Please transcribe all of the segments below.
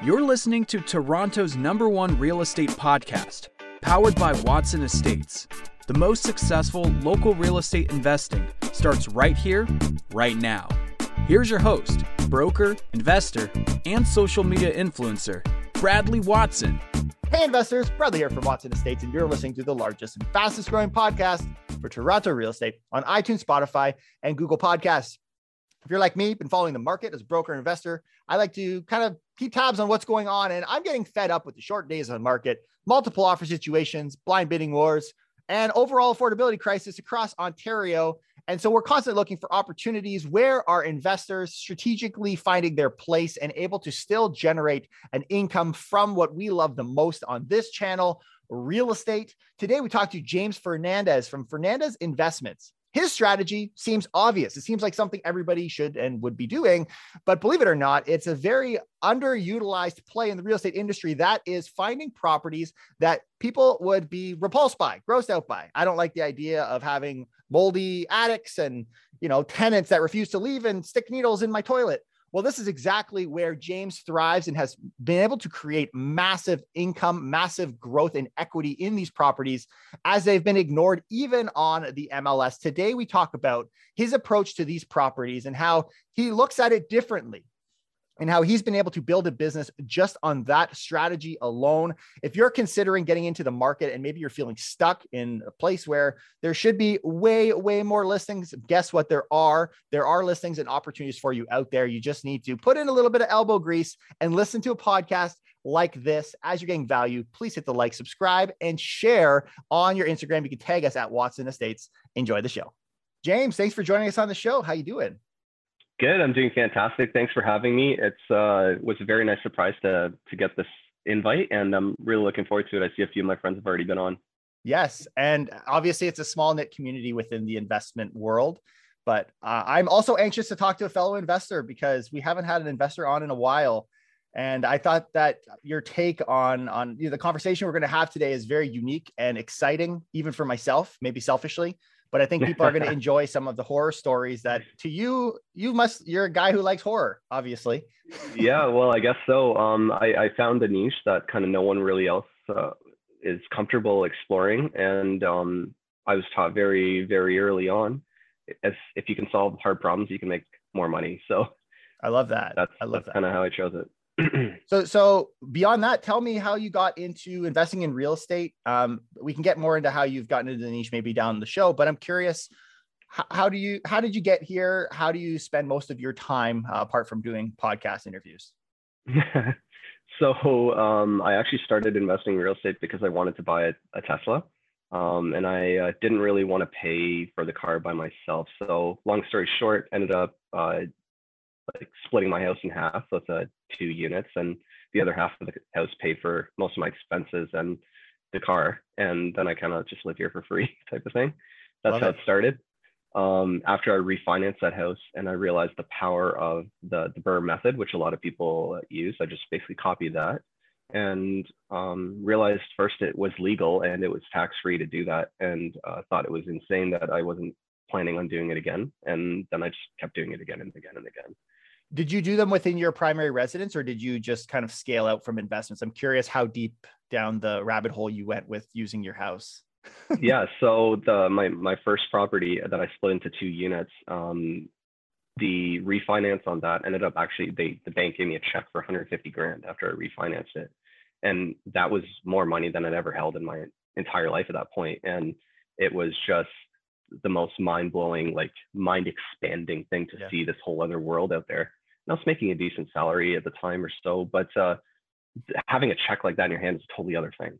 You're listening to Toronto's number one real estate podcast, powered by Watson Estates. The most successful local real estate investing starts right here, right now. Here's your host, broker, investor, and social media influencer, Bradley Watson. Hey, investors, Bradley here from Watson Estates, and you're listening to the largest and fastest growing podcast for Toronto real estate on iTunes, Spotify, and Google Podcasts. If you're like me, been following the market as a broker investor, I like to kind of keep tabs on what's going on. And I'm getting fed up with the short days on the market, multiple offer situations, blind bidding wars, and overall affordability crisis across Ontario. And so we're constantly looking for opportunities where our investors strategically finding their place and able to still generate an income from what we love the most on this channel, real estate. Today we talked to James Fernandez from Fernandez Investments. His strategy seems obvious. It seems like something everybody should and would be doing. But believe it or not, it's a very underutilized play in the real estate industry that is finding properties that people would be repulsed by, grossed out by. I don't like the idea of having moldy attics and, you know, tenants that refuse to leave and stick needles in my toilet. Well, this is exactly where James thrives and has been able to create massive income, massive growth and equity in these properties as they've been ignored even on the MLS. Today, we talk about his approach to these properties and how he looks at it differently and how he's been able to build a business just on that strategy alone. If you're considering getting into the market and maybe you're feeling stuck in a place where there should be way, way more listings, guess what? There are. There are listings and opportunities for you out there. You just need to put in a little bit of elbow grease and listen to a podcast like this. As you're getting value, please hit the like, subscribe, and share on your Instagram. You can tag us at Watson Estates. Enjoy the show. James, thanks for joining us on the show. How you doing? Good. I'm doing fantastic. Thanks for having me. It's uh, was a very nice surprise to to get this invite, and I'm really looking forward to it. I see a few of my friends have already been on. Yes, and obviously it's a small knit community within the investment world. But uh, I'm also anxious to talk to a fellow investor because we haven't had an investor on in a while, and I thought that your take on on you know, the conversation we're going to have today is very unique and exciting, even for myself, maybe selfishly but I think people are going to enjoy some of the horror stories that to you, you must, you're a guy who likes horror, obviously. yeah, well, I guess so. Um, I, I found a niche that kind of no one really else uh, is comfortable exploring. And um, I was taught very, very early on, as if you can solve hard problems, you can make more money. So I love that. That's, I love that's kind of how I chose it so so beyond that tell me how you got into investing in real estate. Um, we can get more into how you've gotten into the niche maybe down the show but i'm curious how, how do you how did you get here? How do you spend most of your time uh, apart from doing podcast interviews? So um, i actually started investing in real estate because i wanted to buy a, a tesla. Um, and i uh, didn't really want to pay for the car by myself. So long story short ended up uh, like splitting my house in half with uh, two units, and the other half of the house paid for most of my expenses and the car, and then I kind of just live here for free type of thing. That's Love how it, it started. Um, after I refinanced that house and I realized the power of the the BRRRR method, which a lot of people use, I just basically copied that and um, realized first it was legal and it was tax free to do that, and uh, thought it was insane that I wasn't planning on doing it again. And then I just kept doing it again and again and again. Did you do them within your primary residence or did you just kind of scale out from investments? I'm curious how deep down the rabbit hole you went with using your house. yeah, so the my my first property that I split into two units, um, the refinance on that ended up actually they the bank gave me a check for 150 grand after I refinanced it, and that was more money than I'd ever held in my entire life at that point, and it was just the most mind blowing, like mind expanding thing to yeah. see this whole other world out there. I was making a decent salary at the time or so, but uh, having a check like that in your hand is a totally other thing.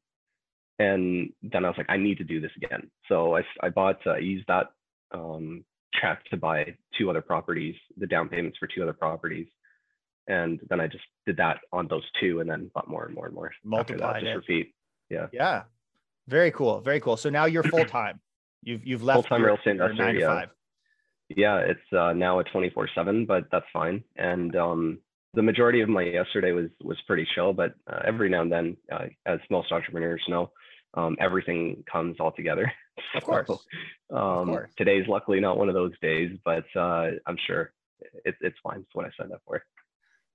And then I was like, I need to do this again. So I, I bought, uh, I used that um, check to buy two other properties, the down payments for two other properties. And then I just did that on those two and then bought more and more and more. Multiplied that, it. repeat. Yeah. Yeah. Very cool. Very cool. So now you're full time. You've you've left full time real estate investor. Nine to yeah. five yeah, it's uh, now a 24 seven, but that's fine. And um, the majority of my yesterday was was pretty chill, but uh, every now and then, uh, as most entrepreneurs know, um, everything comes all together. Of course. um, of course. Today's luckily not one of those days, but uh, I'm sure it, it's fine. It's what I signed up for.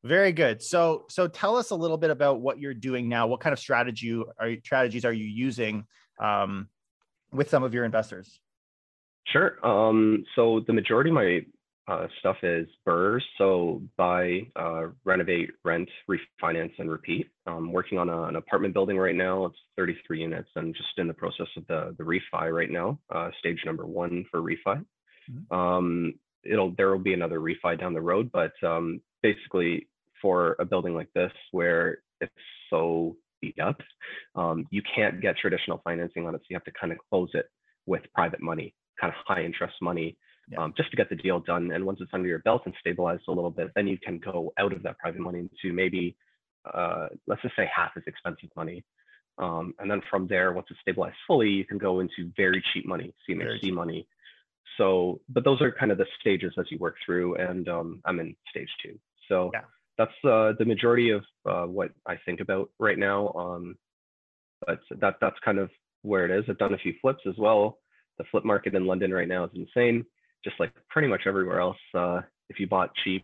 Very good. So, so tell us a little bit about what you're doing now. What kind of strategy are strategies are you using um, with some of your investors? Sure. Um, so the majority of my uh, stuff is BRRRRs. So buy, uh, renovate, rent, refinance, and repeat. I'm working on a, an apartment building right now. It's 33 units and just in the process of the, the refi right now, uh, stage number one for refi. Mm-hmm. Um, it'll there will be another refi down the road, but um, basically for a building like this where it's so beat up, um, you can't get traditional financing on it. So you have to kind of close it with private money, kind of high interest money, yeah. um, just to get the deal done. And once it's under your belt and stabilized a little bit, then you can go out of that private money into maybe, uh, let's just say half as expensive money. Um, and then from there, once it's stabilized fully, you can go into very cheap money, CMHC money. So, but those are kind of the stages as you work through. And um, I'm in stage two. So yeah that's uh, the majority of uh, what I think about right now. Um, but that that's kind of where it is. I've done a few flips as well. The flip market in London right now is insane. Just like pretty much everywhere else, uh, if you bought cheap,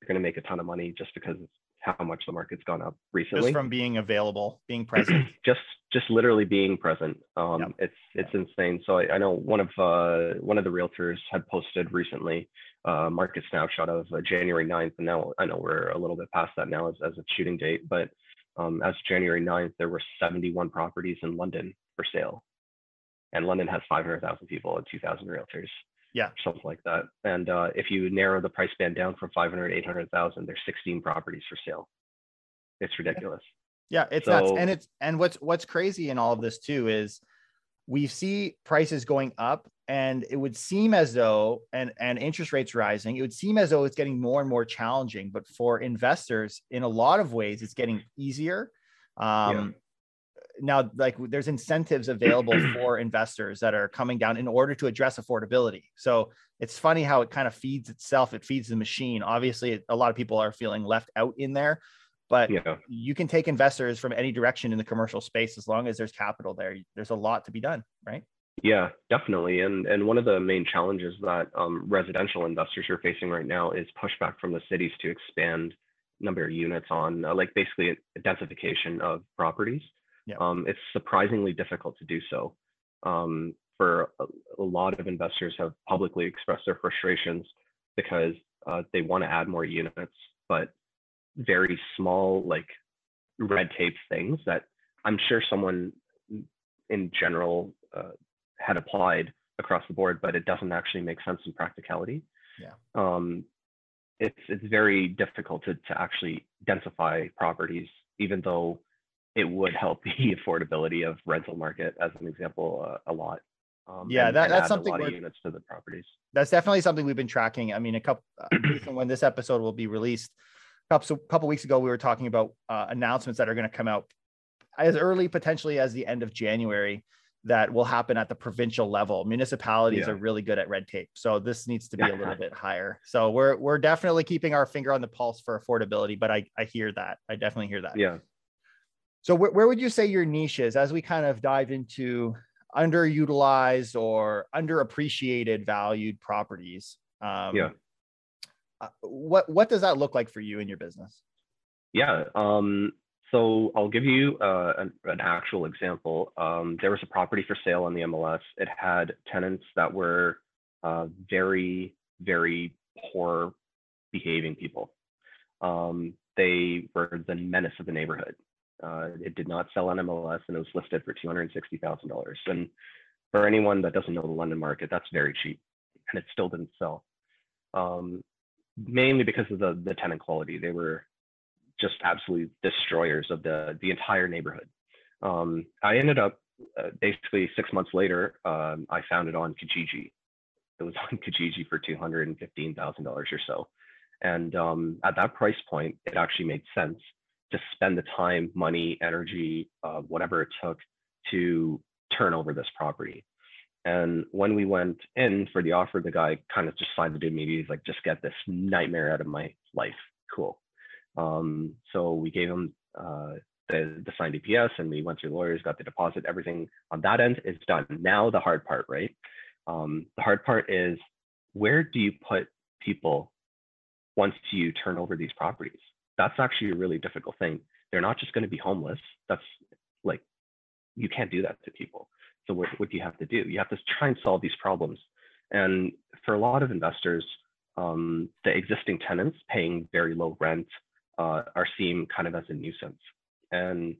you're going to make a ton of money just because of how much the market's gone up recently. Just from being available, being present. just just literally being present. Um, yep. It's it's yep. insane. So I, I, know one of uh, one of the realtors had posted recently uh, market snapshot of uh, January 9th, and now I know we're a little bit past that now as, as a shooting date, but um, as January 9th, there were 71 properties in London for sale, and London has 500,000 people and 2,000 realtors. Yeah. Something like that. And uh, if you narrow the price band down from 500 800000 there's 16 properties for sale. It's ridiculous. Yeah it's so, nuts and it's and what's what's crazy in all of this too is we see prices going up and it would seem as though and and interest rates rising it would seem as though it's getting more and more challenging but for investors in a lot of ways it's getting easier. Um, now like there's incentives available for investors that are coming down in order to address affordability. So it's funny how it kind of feeds itself it feeds the machine. Obviously a lot of people are feeling left out in there but yeah. you can take investors from any direction in the commercial space as long as there's capital there. There's a lot to be done right? Yeah definitely. And and one of the main challenges that um, residential investors are facing right now is pushback from the cities to expand number of units on uh, like basically densification of properties yeah. Um, it's surprisingly difficult to do so. Um, for a, a, lot of investors have publicly expressed their frustrations because uh, they want to add more units, but very small, like red tape things that I'm sure someone in general uh, had applied across the board, but it doesn't actually make sense in practicality. Yeah. Um, it's it's very difficult to to actually densify properties, even though it would help the affordability of rental market as an example uh, a lot. Um, yeah, and, that, and that's something. units to the properties. That's definitely something we've been tracking. I mean, a couple uh, when this episode will be released, a couple, couple weeks ago, we were talking about uh, announcements that are going to come out as early potentially as the end of January that will happen at the provincial level. Municipalities yeah. are really good at red tape, so this needs to be a little bit higher. So we're we're definitely keeping our finger on the pulse for affordability. But I I hear that. I definitely hear that. Yeah. So wh- where would you say your niche is as we kind of dive into underutilized or underappreciated valued properties? Um, yeah. Uh, what what does that look like for you in your business? Yeah. Um, so I'll give you uh, an, an, actual example. Um, there was a property for sale on the MLS. It had tenants that were uh, very, very poor behaving people. Um, they were the menace of the neighborhood. Uh, it did not sell on MLS and it was listed for $260,000. And for anyone that doesn't know the London market, that's very cheap and it still didn't sell. Um, mainly because of the, the tenant quality. They were just absolute destroyers of the, the entire neighborhood. Um, I ended up uh, basically six months later, um, I found it on Kijiji. It was on Kijiji for $215,000 or so. And um, at that price point, it actually made sense to spend the time, money, energy, uh, whatever it took to turn over this property. And when we went in for the offer, the guy kind of just signed it immediately. He's like, just get this nightmare out of my life. Cool. Um, so we gave him uh, the, the signed APS and we went through lawyers, got the deposit, everything on that end is done. Now the hard part, right? Um, the hard part is where do you put people once you turn over these properties? That's actually a really difficult thing. They're not just going to be homeless. That's like, you can't do that to people. So what, what do you have to do? You have to try and solve these problems. And for a lot of investors, um, the existing tenants paying very low rent uh, are seen kind of as a nuisance. And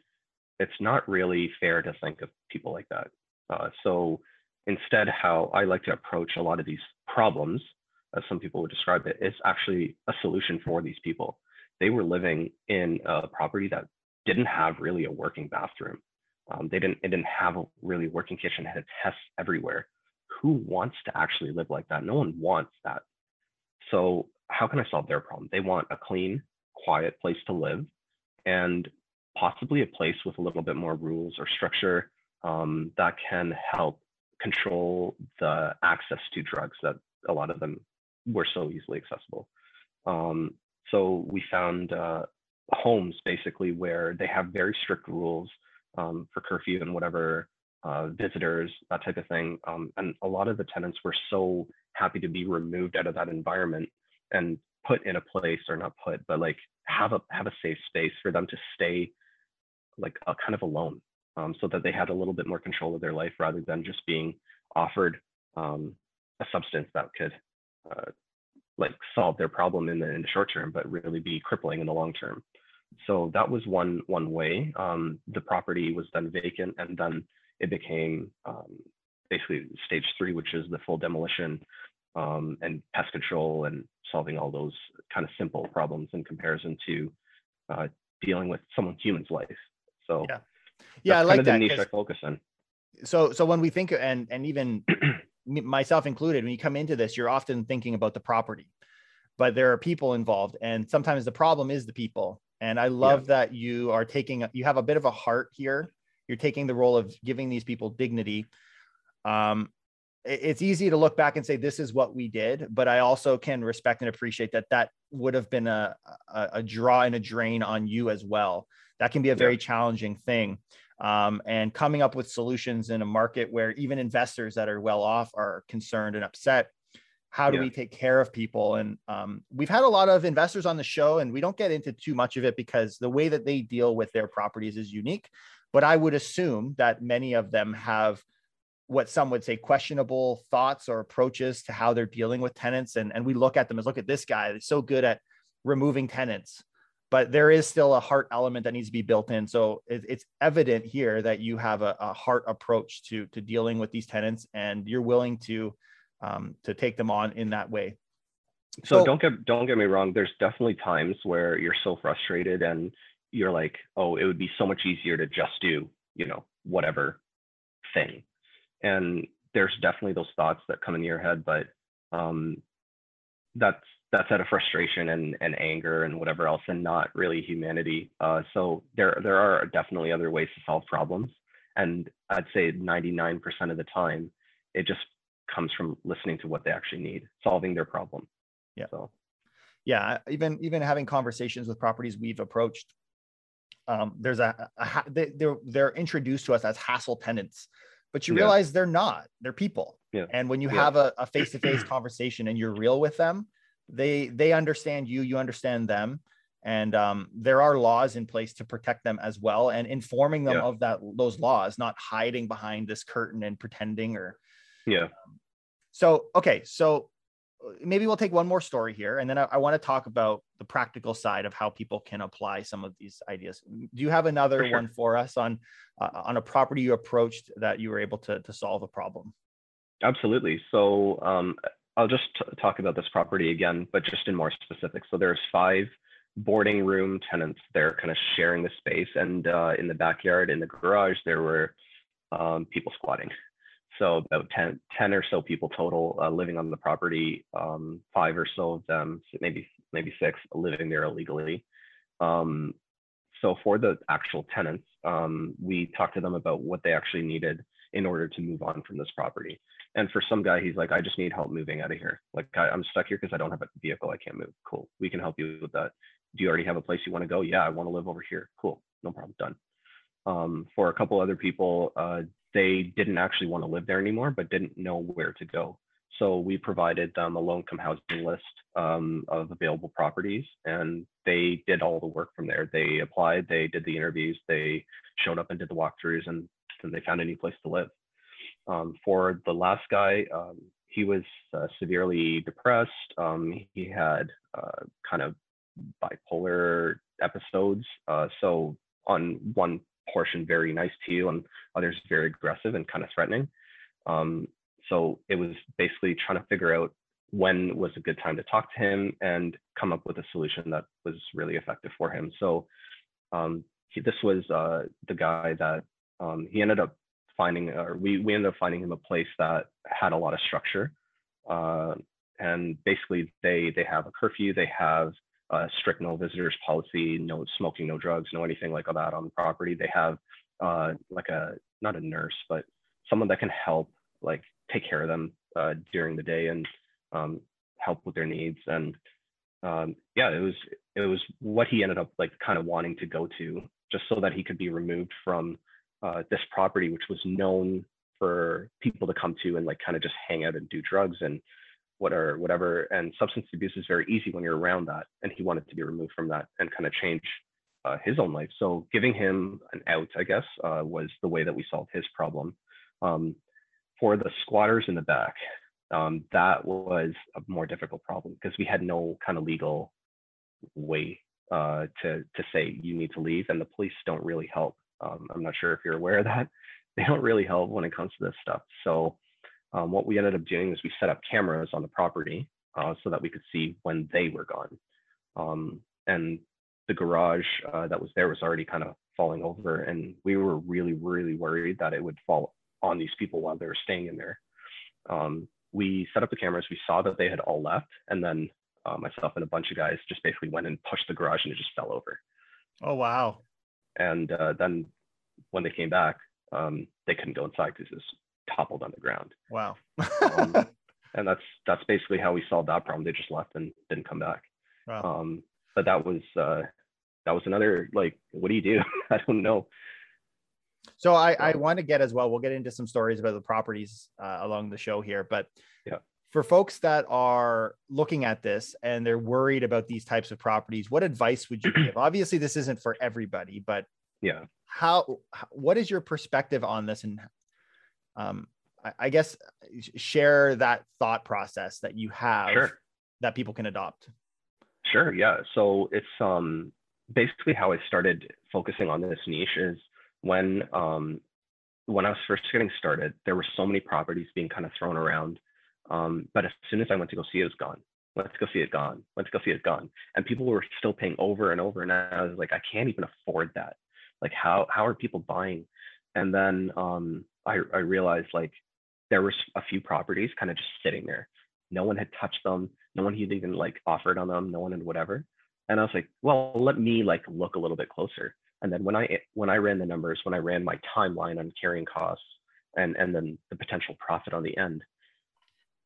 it's not really fair to think of people like that. Uh, so instead, how I like to approach a lot of these problems, as some people would describe it, is actually a solution for these people. They were living in a property that didn't have really a working bathroom. Um, they didn't, it didn't have a really working kitchen, it had tests everywhere. Who wants to actually live like that? No one wants that. So how can I solve their problem? They want a clean, quiet place to live and possibly a place with a little bit more rules or structure um, that can help control the access to drugs that a lot of them were so easily accessible. Um, so we found uh, homes basically where they have very strict rules um, for curfew and whatever uh, visitors, that type of thing. Um, and a lot of the tenants were so happy to be removed out of that environment and put in a place or not put, but like have a have a safe space for them to stay like a kind of alone um, so that they had a little bit more control of their life rather than just being offered um, a substance that could uh, like solve their problem in the, in the short term, but really be crippling in the long term. So that was one one way. Um, the property was then vacant, and then it became um, basically stage three, which is the full demolition um, and pest control and solving all those kind of simple problems in comparison to uh, dealing with someone human's life. So yeah, yeah, I like that. niche I focus on. so so when we think and and even myself included when you come into this you're often thinking about the property but there are people involved and sometimes the problem is the people and i love that you are taking you have a bit of a heart here. You're taking the role of giving these people dignity. Um it's easy to look back and say this is what we did but i also can respect and appreciate that that would have been a a, a draw and a drain on you as well. That can be a very challenging thing um, and coming up with solutions in a market where even investors that are well off are concerned and upset. How do Yeah. we take care of people? And um, we've had a lot of investors on the show, and we don't get into too much of it because the way that they deal with their properties is unique. But I would assume that many of them have what some would say questionable thoughts or approaches to how they're dealing with tenants. And, and we look at them as look at this guy, he's so good at removing tenants but there is still a heart element that needs to be built in. So it, it's evident here that you have a, a heart approach to to dealing with these tenants, and you're willing to um, to take them on in that way. So, So- don't get don't get me wrong. There's definitely times where you're so frustrated and you're like, oh, it would be so much easier to just do, you know, whatever thing. And there's definitely those thoughts that come into your head, but um, that's that's out of frustration and, and anger and whatever else, and not really humanity. Uh, so there there are definitely other ways to solve problems, and I'd say 99% of the time, it just comes from listening to what they actually need, solving their problem. Yeah. So yeah even even having conversations with properties we've approached um, there's a, a ha- they, they're they're introduced to us as hassle tenants but you Yeah. realize they're not they're people Yeah. and when you Yeah. have a, a face-to-face conversation and you're real with them they they understand you you understand them and um, there are laws in place to protect them as well and informing them Yeah. of that those laws not hiding behind this curtain and pretending or yeah, so, okay, so uh, maybe we'll take one more story here, and then I, I want to talk about the practical side of how people can apply some of these ideas. Do you have another For sure. one for us on uh, on a property you approached that you were able to to solve a problem? absolutely. So um, I'll just talk about this property again, but just in more specifics. So there's five boarding room tenants. They're kind of sharing the space, and uh, in the backyard, in the garage, there were um, people squatting. So about 10, 10 or so people total uh, living on the property. Um, five or so of them, maybe maybe six, living there illegally. Um, so for the actual tenants, um, we talked to them about what they actually needed in order to move on from this property. And for some guy, he's like, I just need help moving out of here. Like I, I'm stuck here because I don't have a vehicle. I can't move. Cool. We can help you with that. Do you already have a place you want to go? Yeah, I want to live over here. Cool. No problem. Done. Um, for a couple other people, uh, they didn't actually want to live there anymore, but didn't know where to go. So we provided them a low income housing list um, of available properties, and they did all the work from there. They applied, they did the interviews, they showed up and did the walkthroughs, and then they found a new place to live. Um, for the last guy, um, he was uh, severely depressed. Um, he had uh, kind of bipolar episodes. Uh, so on one portion, very nice to you, and others very aggressive and kind of threatening. Um, so it was basically trying to figure out when was a good time to talk to him and come up with a solution that was really effective for him. So um, he, this was uh, the guy that um, he ended up finding, or we, we ended up finding him a place that had a lot of structure. Uh, and basically they, they have a curfew, they have a strict no visitors policy, no smoking, no drugs, no anything like that on the property. They have uh, like a, not a nurse, but someone that can help like take care of them uh, during the day and um, help with their needs. And um, yeah, it was it was what he ended up like kind of wanting to go to, just so that he could be removed from uh, this property, which was known for people to come to and like kind of just hang out and do drugs and what are whatever. And substance abuse is very easy when you're around that. And he wanted to be removed from that and kind of change uh, his own life. So giving him an out, I guess, uh, was the way that we solved his problem. Um, for the squatters in the back, um, that was a more difficult problem because we had no kind of legal way uh, to to say you need to leave, and the police don't really help. Um, I'm not sure if you're aware of that. They don't really help when it comes to this stuff. So um, what we ended up doing is we set up cameras on the property uh, so that we could see when they were gone. Um, and the garage uh, that was there was already kind of falling over, and we were really, really worried that it would fall on these people while they were staying in there. Um, we set up the cameras, we saw that they had all left, and then uh, myself and a bunch of guys just basically went and pushed the garage and it just fell over. Oh, wow. And uh, then when they came back, um, they couldn't go inside because it was toppled on the ground. Wow. um, and that's that's basically how we solved that problem. They just left and didn't come back. Wow. Um, but that was uh, that was another like, what do you do? I don't know. So I, I want to get as well. We'll get into some stories about the properties uh, along the show here, but yeah. For folks that are looking at this and they're worried about these types of properties, what advice would you give? Obviously, this isn't for everybody, but yeah, how? What is your perspective on this? And um, I, I guess share that thought process that you have sure. that people can adopt. Sure. Yeah. So it's um basically how I started focusing on this niche is when um, when I was first getting started, there were so many properties being kind of thrown around. Um, but as soon as I went to go see it, it was gone. To go see it, gone. To go see it, gone. And people were still paying over and over. And I was like, I can't even afford that. Like, how how are people buying? And then um, I I realized like there was a few properties kind of just sitting there. No one had touched them. No one had even like offered on them. No one had whatever. And I was like, well, let me like look a little bit closer. And then when I when I ran the numbers, when I ran my timeline on carrying costs and and then the potential profit on the end,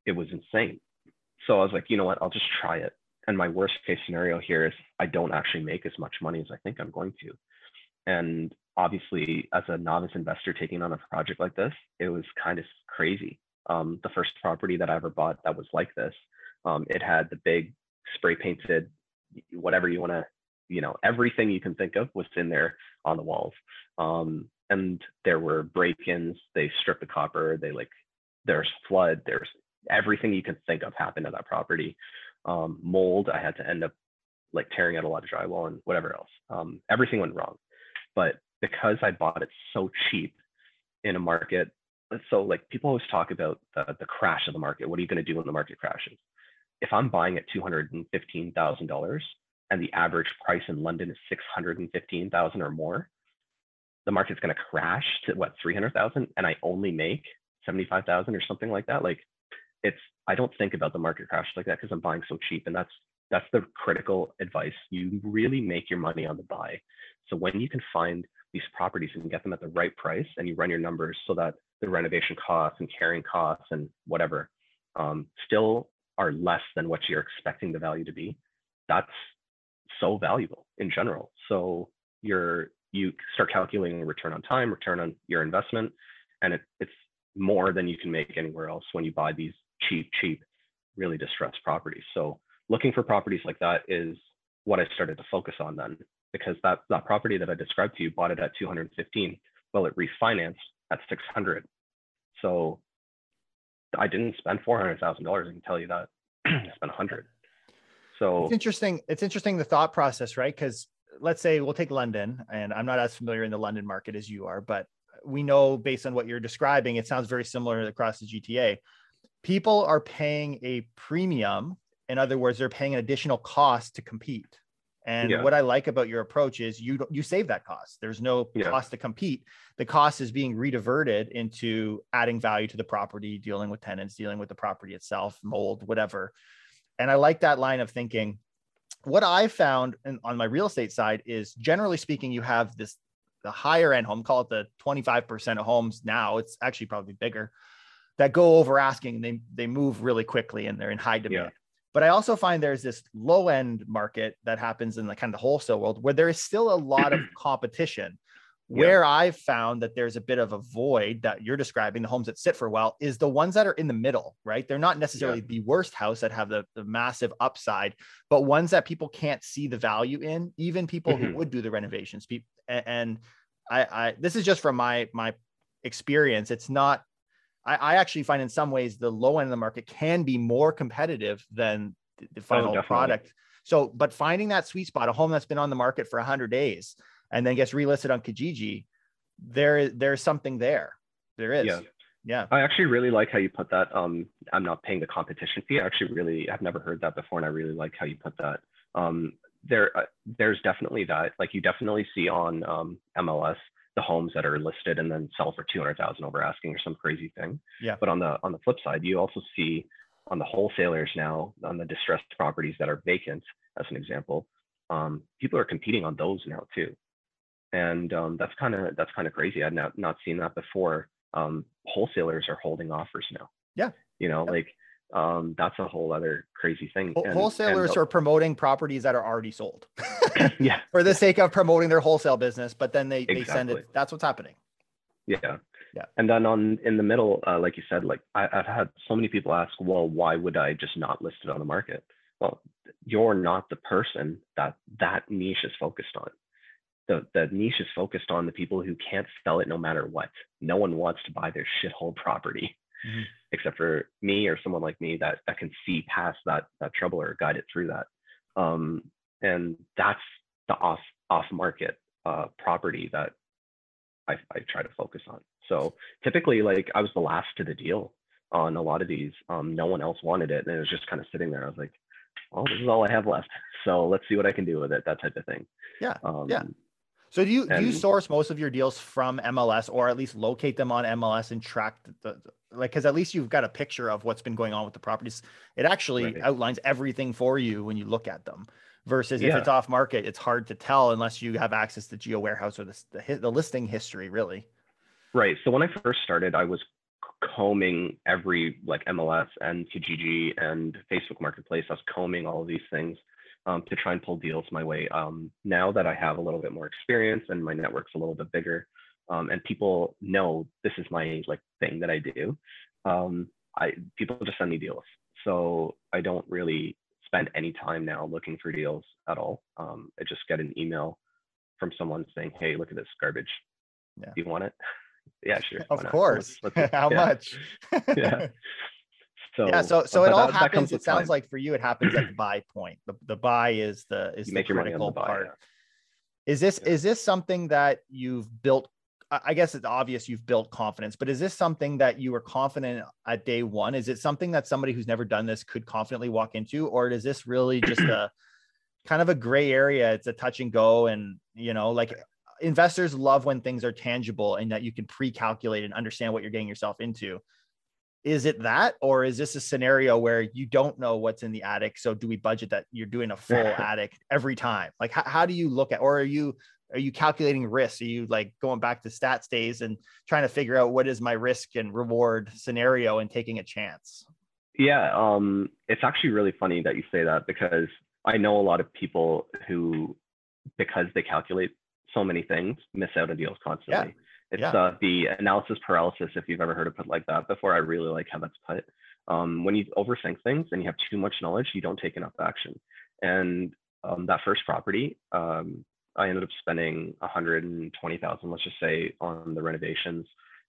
it was insane. So I was like, you know what, I'll just try it. And my worst case scenario here is I don't actually make as much money as I think I'm going to. And obviously, as a novice investor taking on a project like this, it was kind of crazy. Um, the first property that I ever bought that was like this, um, it had the big spray painted, whatever you want to you know everything you can think of was in there on the walls um, and there were break-ins they stripped the copper they like there's flood there's everything you can think of happened to that property. Um, mold i had to end up like tearing out a lot of drywall and whatever else. Um, everything went wrong. But because i bought it so cheap in a market so like people always talk about the, the crash of the market. What are you going to do when the market crashes? If i'm buying at $215000 and the average price in London is 615,000 or more, the market's going to crash to what 300,000 and I only make 75,000 or something like that. Like it's I don't think about the market crash like that because I'm buying so cheap and that's that's the critical advice. You really make your money on the buy. So when you can find these properties and get them at the right price and you run your numbers so that the renovation costs and carrying costs and whatever um, still are less than what you're expecting the value to be, that's so valuable in general. So you're you start calculating return on time, return on your investment, and it, it's more than you can make anywhere else when you buy these cheap, cheap, really distressed properties. So looking for properties like that is what I started to focus on then, because that that property that I described to you bought it at 215. Well, it refinanced at 600. So I didn't spend four hundred thousand dollars. I can tell you that. I spent a hundred. So it's interesting. It's interesting the thought process, right? Because let's say we'll take London, and I'm not as familiar in the London market as you are, but we know based on what you're describing, it sounds very similar across the GTA. People are paying a premium. In other words, they're paying an additional cost to compete. And yeah. what I like about your approach is you you save that cost. There's no yeah. cost to compete. The cost is being rediverted into adding value to the property, dealing with tenants, dealing with the property itself, mold, whatever. And I like that line of thinking. What I found in, on my real estate side is generally speaking, you have this the higher end home, call it the 25% of homes now, it's actually probably bigger, that go over asking. They they move really quickly and they're in high demand. Yeah. But I also find there's this low end market that happens in the kind of the wholesale world where there is still a lot of competition. Where yeah. I've found that there's a bit of a void that you're describing, the homes that sit for a while, is the ones that are in the middle, right? They're not necessarily yeah. the worst house that have the, the massive upside, but ones that people can't see the value in, even people mm-hmm. who would do the renovations. And I, I, this is just from my my experience. It's not I, I, actually find in some ways the low end of the market can be more competitive than the, oh, final oh, product. So, but finding that sweet spot, a home that's been on the market for 100 days and then gets relisted on Kijiji, there there's something there. There is. Yeah. Yeah. I actually really like how you put that. Um, I'm not paying the competition fee. I actually really, I've never heard that before, and I really like how you put that. Um, there, uh, there's definitely that. Like you definitely see on um, MLS the homes that are listed and then sell for 200,000 over asking or some crazy thing. Yeah. But on the on the flip side, you also see on the wholesalers now on the distressed properties that are vacant, as an example, um, people are competing on those now too, and um, that's kind of that's kind of crazy. I'd not not seen that before. Um, wholesalers are holding offers now. Yeah. You know, yeah. like um, that's a whole other crazy thing. And, wholesalers and, are promoting properties that are already sold. yeah. For the sake of promoting their wholesale business, but then they, exactly. they send it. That's what's happening. Yeah. Yeah. And then on in the middle, uh, like you said, like I, I've had so many people ask, well, why would I just not list it on the market? Well, you're not the person that that niche is focused on. The, the niche is focused on the people who can't sell it no matter what. No one wants to buy their shithole property mm-hmm. except for me or someone like me that that can see past that that trouble or guide it through that. Um, and that's the off off market uh, property that I, I try to focus on. So typically, like I was the last to the deal on a lot of these. Um, no one else wanted it, and it was just kind of sitting there. I was like, "Well, this is all I have left. So let's see what I can do with it." That type of thing. Yeah. Um, yeah. So do you and, do you source most of your deals from MLS or at least locate them on MLS and track the, like because at least you've got a picture of what's been going on with the properties. It actually right. outlines everything for you when you look at them. Versus yeah. if it's off market, it's hard to tell unless you have access to Geo Warehouse or the, the the listing history, really. Right. So when I first started, I was combing every like MLS and Kijiji and Facebook Marketplace. I was combing all of these things um, to try and pull deals my way. Um, now that I have a little bit more experience and my network's a little bit bigger, um, and people know this is my like thing that I do, um, I people just send me deals. So I don't really spend any time now looking for deals at all. Um, I just get an email from someone saying, "Hey, look at this garbage. Yeah. Do you want it?" yeah, sure. Of course. Let's, let's, How yeah. much? yeah. So yeah, so so it all that, happens. That it sounds time. like for you, it happens at the buy point. The, the buy is the is you the critical the part. yeah. Is this yeah. is this something that you've built? I guess it's obvious you've built confidence, but is this something that you were confident at day one? Is it something that somebody who's never done this could confidently walk into, or is this really just a kind of a gray area? It's a touch and go, and you know, like investors love when things are tangible and that you can pre-calculate and understand what you're getting yourself into is it that or is this a scenario where you don't know what's in the attic so do we budget that you're doing a full attic every time? Like how, how do you look at or are you are you calculating risks are you like going back to stats days and trying to figure out what is my risk and reward scenario and taking a chance? Yeah um it's actually really funny that you say that because i know a lot of people who because they calculate so many things miss out on deals constantly. Yeah. It's yeah. uh, the analysis paralysis, if you've ever heard of it like that before. I really like how that's put. Um, when you overthink things and you have too much knowledge, you don't take enough action. And um, that first property, um, I ended up spending 120,000, let's just say, on the renovations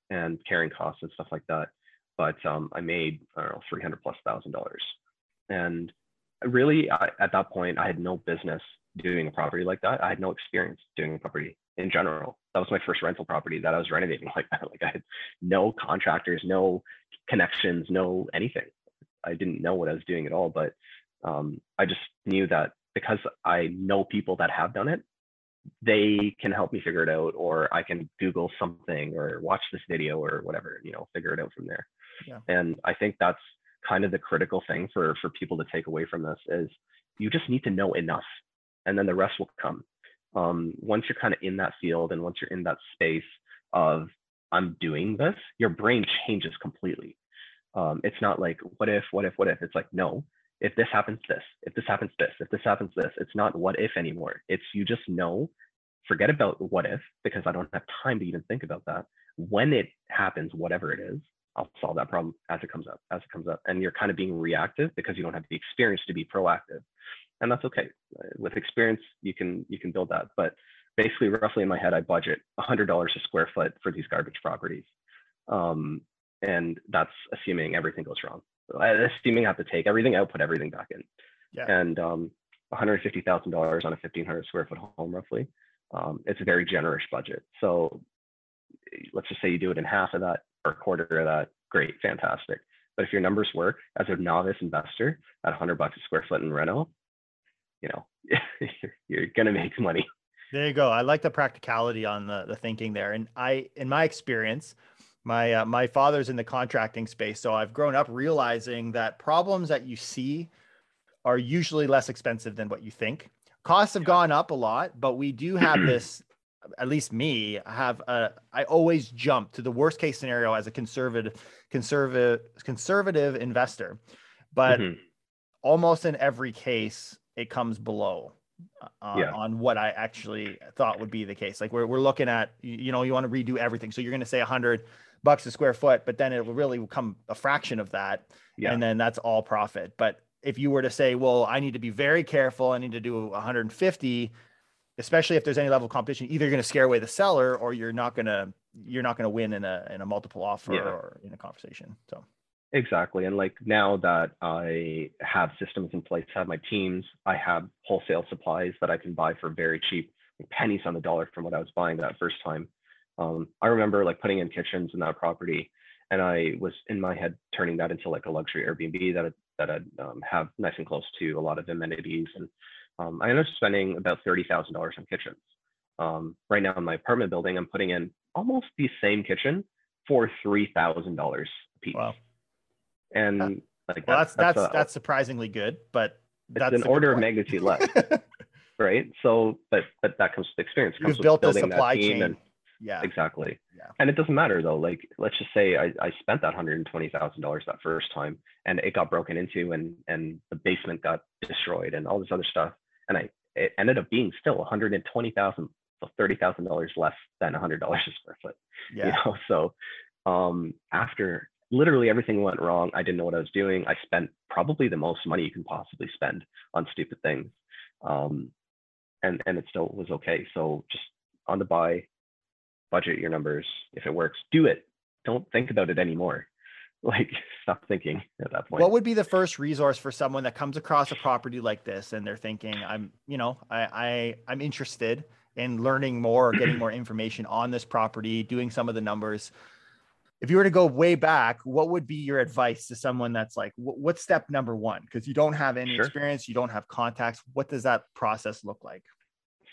and carrying costs and stuff like that. But um, I made I don't know 300 plus thousand dollars, and really I, at that point I had no business doing a property like that. I had no experience doing a property in general. That was my first rental property that I was renovating like that. Like I had no contractors, no connections, no anything. I didn't know what I was doing at all, but um, I just knew that because I know people that have done it, they can help me figure it out, or I can Google something or watch this video or whatever, you know, figure it out from there. Yeah. And I think that's kind of the critical thing for for people to take away from this is you just need to know enough, and then the rest will come. Um, once you're kind of in that field and once you're in that space of I'm doing this, your brain changes completely. Um, it's not like what if, what if, what if. It's like no, if this happens, this, if this happens, this, if this happens, this. It's not what if anymore. It's you just know, forget about what if, because I don't have time to even think about that. When it happens, whatever it is, I'll solve that problem as it comes up, as it comes up. And you're kind of being reactive because you don't have the experience to be proactive. And that's okay. With experience, you can you can build that. But basically, roughly in my head, I budget $100 a square foot for these garbage properties. Um, and that's assuming everything goes wrong assuming I have to take everything out, put everything back in. Yeah. And um, $150,000 on a 1,500 square foot home, roughly. Um, it's a very generous budget. So let's just say you do it in half of that or a quarter of that. Great, fantastic. But if your numbers work as a novice investor at 100 bucks a square foot in reno, you know, you're, you're gonna make money. There you go. I like the practicality on the the thinking there. And I, in my experience, my uh, my father's in the contracting space so i've grown up realizing that problems that you see are usually less expensive than what you think costs have gone up a lot but we do have this at least me have a i always jump to the worst case scenario as a conservative conservative conservative investor but mm-hmm. almost in every case it comes below uh, yeah. on what I actually thought would be the case. Like we're, we're looking at, you know, you want to redo everything. So you're going to say 100, bucks a square foot, but then it will really become a fraction of that. Yeah. And then that's all profit. But if you were to say, well, I need to be very careful, I need to do 150, especially if there's any level of competition, either you're going to scare away the seller or you're not going to you're not going to win in a in a multiple offer yeah. or in a conversation. So exactly. And like now that I have systems in place, have my teams, I have wholesale supplies that I can buy for very cheap, pennies on the dollar from what I was buying that first time. Um, I remember like putting in kitchens in that property, and I was in my head turning that into like a luxury Airbnb that that I'd um, have nice and close to a lot of amenities, and um, I ended up spending about thirty thousand dollars on kitchens. Um, right now in my apartment building, I'm putting in almost the same kitchen for three thousand dollars a piece. Wow. And yeah. like well, that's that's that's, a, that's, surprisingly good, but that's an order of magnitude less. right. So, but but that comes with experience. You've built a supply chain. And, yeah. Exactly. Yeah. And it doesn't matter though. Like, let's just say I, I spent that hundred and twenty thousand dollars that first time, and it got broken into, and and the basement got destroyed, and all this other stuff, and I it ended up being still one hundred and twenty thousand, so thirty thousand dollars less than a hundred dollars a square foot. Yeah. You know, so um, after literally everything went wrong, I didn't know what I was doing. I spent probably the most money you can possibly spend on stupid things, um, and and it still was okay. So just on the buy, budget your numbers. If it works, do it. Don't think about it anymore. Like stop thinking at that point. What would be the first resource for someone that comes across a property like this and they're thinking, I'm, you know, I, I I'm interested in learning more or getting more information on this property, doing some of the numbers. If you were to go way back, what would be your advice to someone that's like, what's step number one? Because you don't have any sure. experience, you don't have contacts. What does that process look like?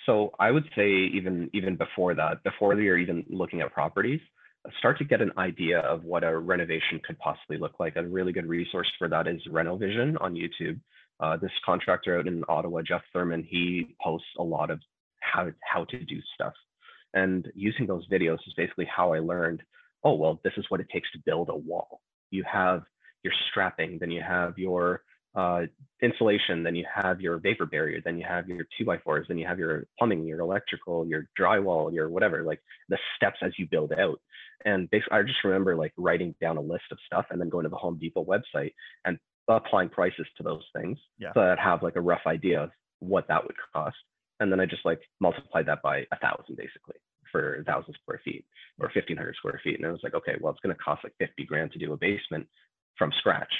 So I would say even even before that, before you're even looking at properties, start to get an idea of what a renovation could possibly look like. A really good resource for that is Renovision on YouTube. Uh, this contractor out in Ottawa, Jeff Thorman, he posts a lot of how how to do stuff, and using those videos is basically how I learned. Oh well, this is what it takes to build a wall. You have your strapping, then you have your uh, insulation, then you have your vapor barrier, then you have your two by fours, then you have your plumbing, your electrical, your drywall, your whatever, like the steps as you build out. And basically, I just remember like writing down a list of stuff and then going to the Home Depot website and applying prices to those things Yeah. so that I'd have like a rough idea of what that would cost. And then I just like multiplied that by a thousand basically for a thousand square feet or 1500 square feet. And I was like, okay, well, it's going to cost like 50 grand to do a basement from scratch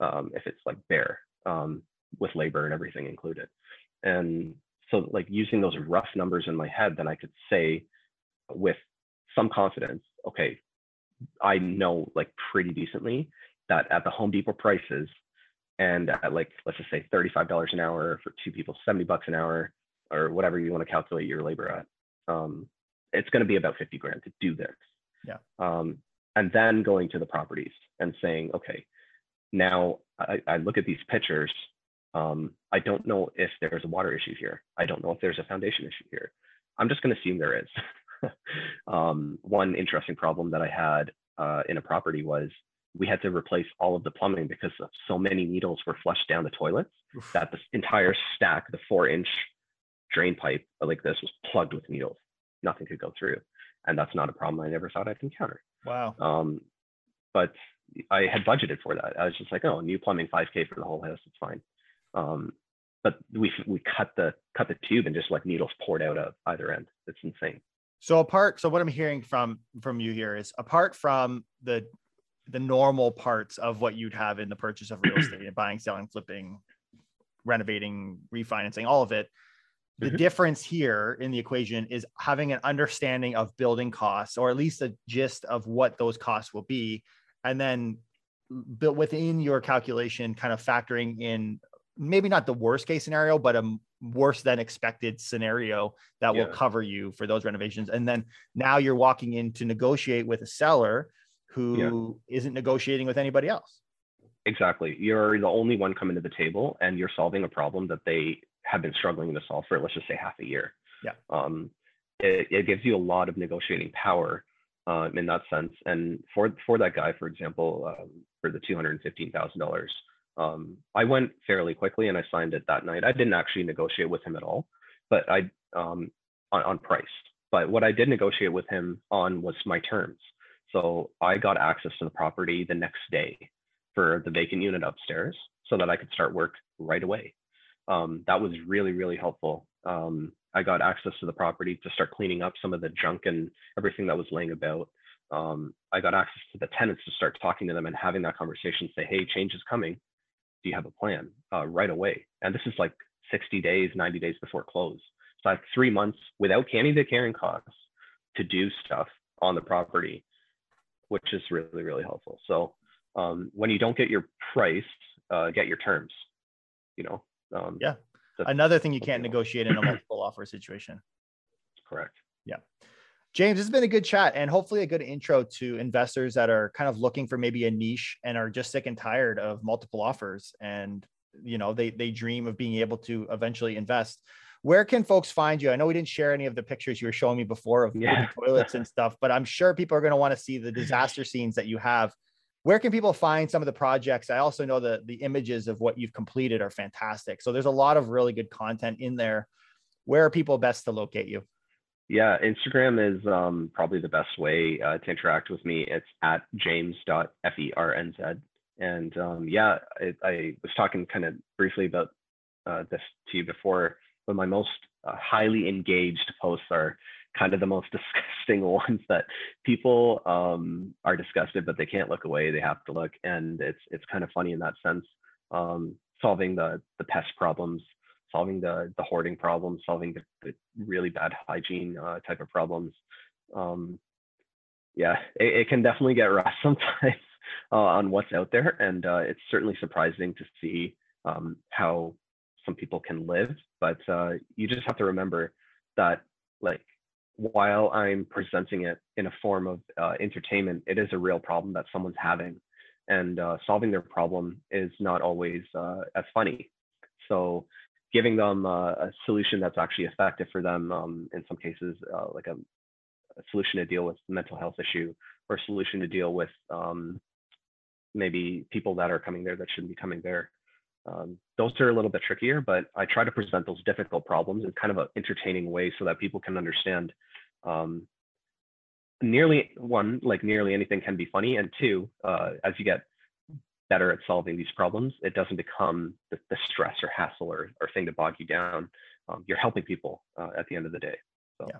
um, if it's like bare um, with labor and everything included. And so like using those rough numbers in my head, then I could say with some confidence, okay, I know like pretty decently that at the Home Depot prices and at like, let's just say $35 an hour for two people, 70 bucks an hour or whatever you want to calculate your labor at, um, it's going to be about 50 grand to do this. Yeah. Um, and then going to the properties and saying, okay, now I, I look at these pictures. Um, I don't know if there's a water issue here. I don't know if there's a foundation issue here. I'm just going to assume there is. um, one interesting problem that I had uh, in a property was we had to replace all of the plumbing because so many needles were flushed down the toilets Oof. that the entire stack, the four inch drain pipe like this was plugged with needles. Nothing could go through. And that's not a problem I never thought I'd encounter. Wow. Um, but I had budgeted for that. I was just like, oh, new plumbing, 5K for the whole house, it's fine. Um, but we we cut the cut the tube and just like needles poured out of either end. It's insane. So apart, so what I'm hearing from from you here is apart from the the normal parts of what you'd have in the purchase of real estate, and buying, selling, flipping, renovating, refinancing, all of it. The Mhm. difference here in the equation is having an understanding of building costs, or at least a gist of what those costs will be, and then built within your calculation, kind of factoring in maybe not the worst case scenario, but a worse than expected scenario that will cover you for those renovations. And then now you're walking in to negotiate with a seller who not negotiating with anybody else. Exactly. You're the only one coming to the table and you're solving a problem that they have been struggling to solve for, let's just say half a year. Yeah. Um, it, it gives you a lot of negotiating power um, in that sense. And for, for that guy, for example, um, for the $215,000, um, I went fairly quickly and I signed it that night. I didn't actually negotiate with him at all, but I, um, on, on price. But what I did negotiate with him on was my terms. So I got access to the property the next day for the vacant unit upstairs so that I could start work right away. Um, that was really, really helpful. Um, I got access to the property to start cleaning up some of the junk and everything that was laying about. Um, I got access to the tenants to start talking to them and having that conversation, say, hey, change is coming. Do you have a plan uh, right away? And this is like 60 days, 90 days before close. So I have three months without of the carrying costs to do stuff on the property, which is really, really helpful. So um, when you don't get your price, uh, get your terms. You know. Um, Yeah. Another thing you can't negotiate in a multiple offer situation. Correct. Yeah. James, it's been a good chat and hopefully a good intro to investors that are kind of looking for maybe a niche and are just sick and tired of multiple offers and you know they they dream of being able to eventually invest. Where can folks find you? I know we didn't share any of the pictures you were showing me before of Yeah. toilets and stuff, but I'm sure people are going to want to see the disaster scenes that you have. Where can people find some of the projects? I also know that the images of what you've completed are fantastic. So there's a lot of really good content in there. Where are people best to locate you? Yeah, Instagram is um, probably the best way uh, to interact with me. It's at james.fernz. And um, yeah, I, I was talking kind of briefly about uh, this to you before, but my most uh, highly engaged posts are kind of the most disgusting ones that people um, are disgusted, but they can't look away. They have to look. And it's, it's kind of funny in that sense, um, solving the, the pest problems, solving the the hoarding problems, solving the, the really bad hygiene uh, type of problems. Um, yeah, it, it can definitely get rough sometimes uh, on what's out there, and uh, it's certainly surprising to see um, how some people can live. But uh, you just have to remember that, like, while I'm presenting it in a form of uh, entertainment, it is a real problem that someone's having, and uh, solving their problem is not always uh, as funny. So giving them a solution that's actually effective for them um, in some cases uh, like a, a, solution to deal with mental health issue or a solution to deal with um, maybe people that are coming there that shouldn't be coming there Um, those are a little bit trickier, but I try to present those difficult problems in kind of an entertaining way so that people can understand. Um, nearly one, like nearly anything can be funny, and two, uh, as you get better at solving these problems, it doesn't become the, the stress or hassle or, or thing to bog you down. Um, you're helping people uh, at the end of the day. So. Yeah.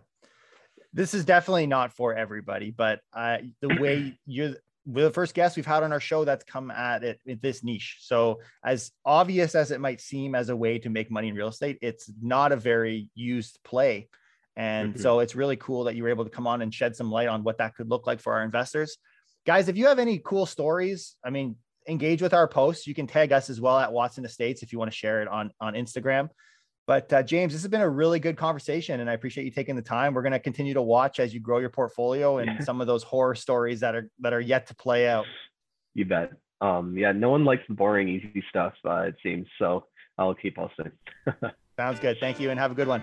This is definitely not for everybody, but uh, the way you're we're the first guest we've had on our show that's come at it in this niche. So, as obvious as it might seem as a way to make money in real estate, it's not a very used play. And mm-hmm. so, it's really cool that you were able to come on and shed some light on what that could look like for our investors. Guys, if you have any cool stories, I mean, engage with our posts. You can tag us as well at Watson Estates if you want to share it on, on Instagram. But uh, James, this has been a really good conversation, and I appreciate you taking the time. We're going to continue to watch as you grow your portfolio and some of those horror stories that are that are yet to play out. You bet. Um, yeah, no one likes the boring, easy stuff. Uh, it seems so. I'll keep posting. Sounds good. Thank you, and have a good one.